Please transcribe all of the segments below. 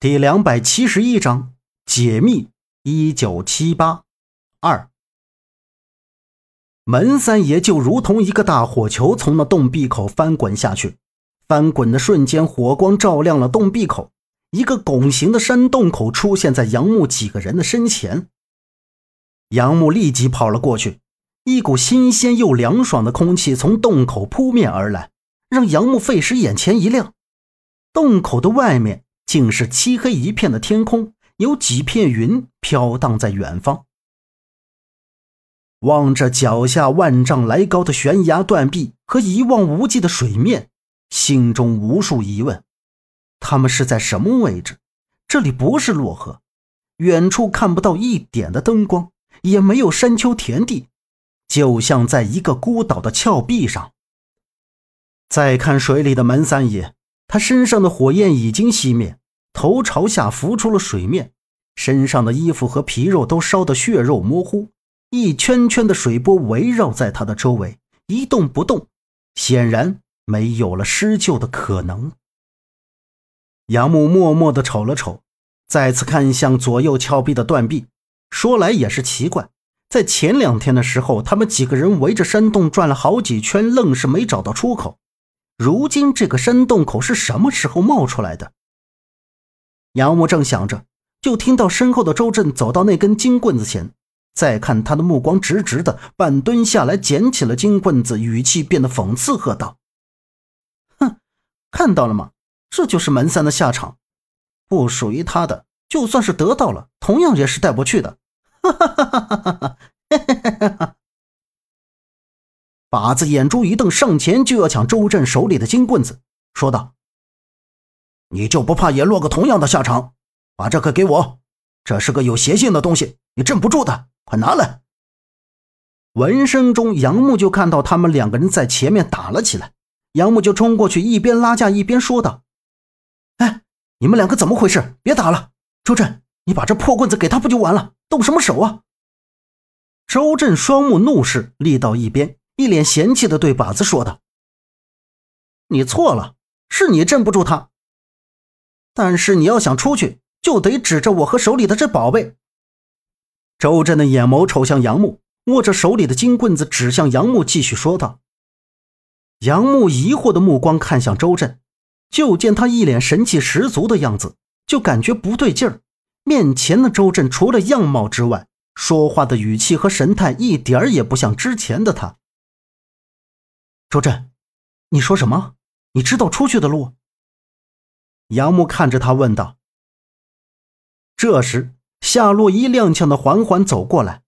第两百七十一章解密。一九七八二，门三爷就如同一个大火球从那洞壁口翻滚下去，翻滚的瞬间，火光照亮了洞壁口，一个拱形的山洞口出现在杨木几个人的身前。杨木立即跑了过去，一股新鲜又凉爽的空气从洞口扑面而来，让杨木费时眼前一亮，洞口的外面竟是漆黑一片的天空。有几片云飘荡在远方，望着脚下万丈来高的悬崖断壁和一望无际的水面，心中无数疑问：他们是在什么位置？这里不是洛河，远处看不到一点的灯光，也没有山丘田地，就像在一个孤岛的峭壁上。再看水里的门三爷，他身上的火焰已经熄灭。头朝下浮出了水面，身上的衣服和皮肉都烧得血肉模糊，一圈圈的水波围绕在他的周围，一动不动，显然没有了施救的可能。杨木默默地瞅了瞅，再次看向左右峭壁的断壁。说来也是奇怪，在前两天的时候，他们几个人围着山洞转了好几圈，愣是没找到出口。如今这个山洞口是什么时候冒出来的？杨木正想着，就听到身后的周震走到那根金棍子前，再看他的目光直直的，半蹲下来捡起了金棍子，语气变得讽刺，喝道：“哼，看到了吗？这就是门三的下场。不属于他的，就算是得到了，同样也是带不去的。”哈哈哈哈哈哈！哈哈！把子眼珠一瞪，上前就要抢周震手里的金棍子，说道。你就不怕也落个同样的下场？把这个给我，这是个有邪性的东西，你镇不住的，快拿来！闻声中，杨木就看到他们两个人在前面打了起来，杨木就冲过去，一边拉架一边说道：“哎，你们两个怎么回事？别打了！周震，你把这破棍子给他不就完了？动什么手啊？”周震双目怒视，立到一边，一脸嫌弃的对靶子说道：“你错了，是你镇不住他。”但是你要想出去，就得指着我和手里的这宝贝。周震的眼眸瞅向杨木，握着手里的金棍子指向杨木，继续说道。杨木疑惑的目光看向周震，就见他一脸神气十足的样子，就感觉不对劲儿。面前的周震除了样貌之外，说话的语气和神态一点儿也不像之前的他。周震，你说什么？你知道出去的路？杨木看着他问道。这时，夏洛伊踉跄的缓缓走过来。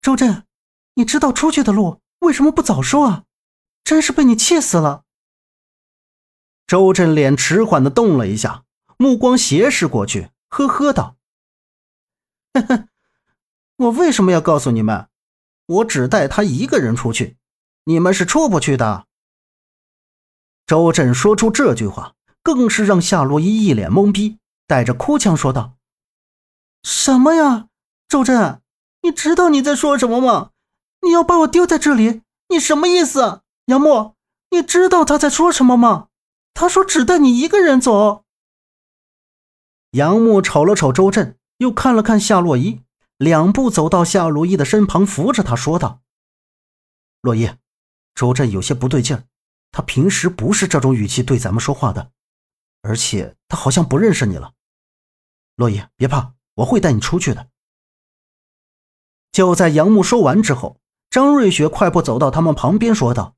周震，你知道出去的路，为什么不早说啊？真是被你气死了。周震脸迟缓的动了一下，目光斜视过去，呵呵道：“ 呵呵，我为什么要告诉你们？我只带他一个人出去，你们是出不去的。”周震说出这句话。更是让夏洛伊一脸懵逼，带着哭腔说道：“什么呀，周震，你知道你在说什么吗？你要把我丢在这里，你什么意思？杨木，你知道他在说什么吗？他说只带你一个人走。”杨木瞅了瞅周震，又看了看夏洛伊，两步走到夏洛伊的身旁，扶着他说道：“洛伊，周震有些不对劲，他平时不是这种语气对咱们说话的。”而且他好像不认识你了，洛伊，别怕，我会带你出去的。就在杨木说完之后，张瑞雪快步走到他们旁边，说道：“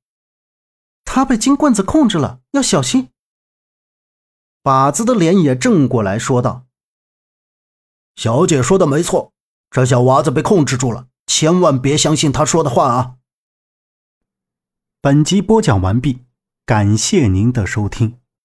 他被金棍子控制了，要小心。”把子的脸也正过来说道：“小姐说的没错，这小娃子被控制住了，千万别相信他说的话啊！”本集播讲完毕，感谢您的收听。